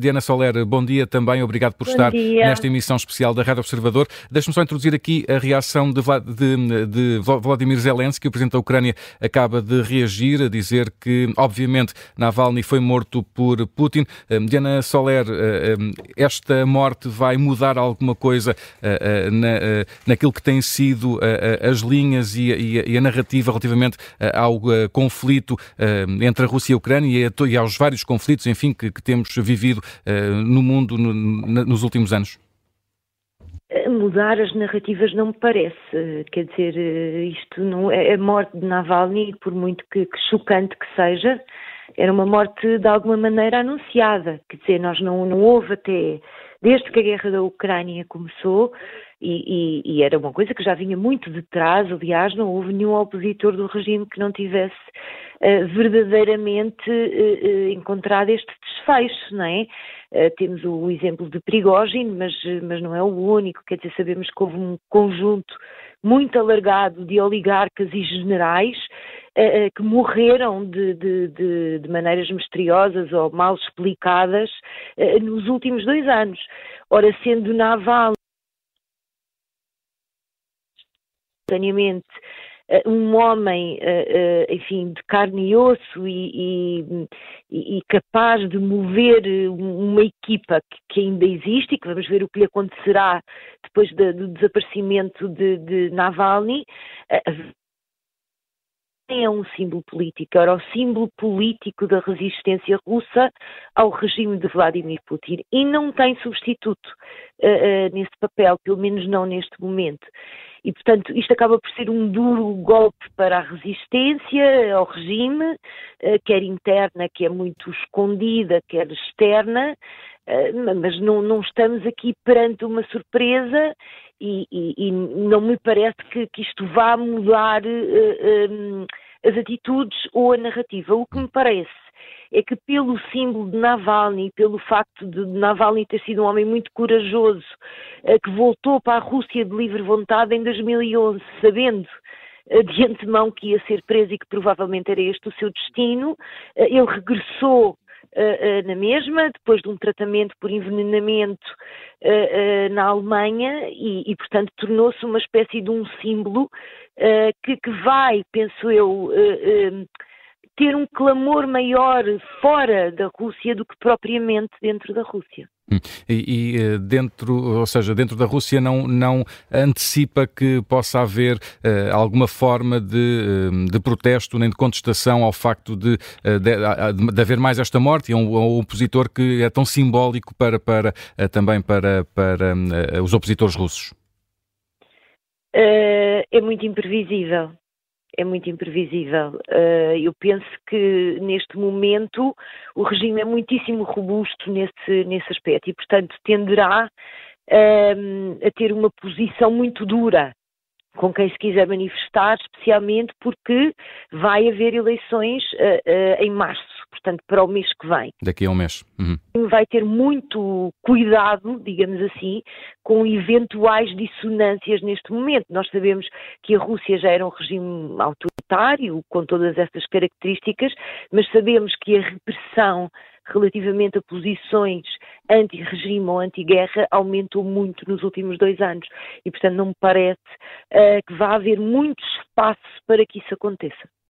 Diana Soler, bom dia também, obrigado por bom estar dia. nesta emissão especial da Rádio Observador. Deixe-me só introduzir aqui a reação de, de, de, Vladimir Zelensky, o Presidente da Ucrânia acaba de reagir, a dizer que, obviamente, Navalny foi morto por Putin. Eh, Diana Soler, eh, eh, esta morte vai mudar alguma coisa na, naquilo que tem sido as linhas e a, e a narrativa relativamente ao conflito entre a Rússia e a Ucrânia e aos vários conflitos, enfim, que, que temos vivido no mundo no, nos últimos anos? Mudar as narrativas não me parece. Quer dizer, eh, isto não é a morte de Navalny, por muito que, que chocante que seja, era uma morte de alguma maneira anunciada. Quer dizer, nós não, não houve até, desde que a guerra da Ucrânia começou, e, e, e, era uma coisa que já vinha muito de trás, aliás, não houve nenhum opositor do regime que não tivesse uh, verdadeiramente uh, encontrado este desfecho, não é? temos o exemplo de Prigogine, mas, mas não é o único, quer dizer, sabemos que houve um conjunto muito alargado de oligarcas e generais que morreram de, de, de, de, maneiras misteriosas ou mal explicadas nos últimos dois anos. Ora, sendo Naval simultaneamente um homem, eh, eh, enfim, de carne e osso e, e, e capaz de mover uma equipa que, ainda existe e que vamos ver o que lhe acontecerá depois de, do desaparecimento de, de Navalny, é um símbolo político, era o símbolo político da resistência russa ao regime de Vladimir Putin e não tem substituto uh, uh, nesse papel, pelo menos não neste momento. E, portanto, isto acaba por ser um duro golpe para a resistência ao regime, uh, quer interna, que é muito escondida, quer externa, mas não, não, estamos aqui perante uma surpresa e, e, e não me parece que, que isto vá mudar uh, eh, um, eh, as atitudes ou a narrativa. O que me parece é que pelo símbolo de Navalny, pelo facto de Navalny ter sido um homem muito corajoso, uh, que voltou para a Rússia de livre vontade em 2011, sabendo de antemão que ia ser preso e que provavelmente era este o seu destino, ele regressou na mesma, depois de um tratamento por envenenamento na Alemanha e, e portanto, tornou-se uma espécie de um símbolo que, que, vai, penso eu, ter um clamor maior fora da Rússia do que propriamente dentro da Rússia. Hum. E, e, eh, dentro, ou seja, dentro da Rússia não, não antecipa que possa haver uh, alguma forma de, uh, de protesto nem de contestação ao facto de, uh, de, de, haver mais esta morte e um, um opositor que é tão simbólico para, para também para, para os opositores russos? é muito imprevisível é muito imprevisível. Uh, eu penso que neste momento o regime é muitíssimo robusto nesse, nesse aspecto e, portanto, tenderá uh, a ter uma posição muito dura com quem se quiser manifestar, especialmente porque vai haver eleições uh, em março portanto, para o mês que vem. Daqui a um mês. Uhum. Vai ter muito cuidado, digamos assim, com eventuais dissonâncias neste momento. Nós sabemos que a Rússia já era um regime autoritário, com todas essas características, mas sabemos que a repressão relativamente a posições anti-regime ou anti-guerra aumentou muito nos últimos dois anos e, portanto, não me parece uh, que vá haver muito espaço para que isso aconteça.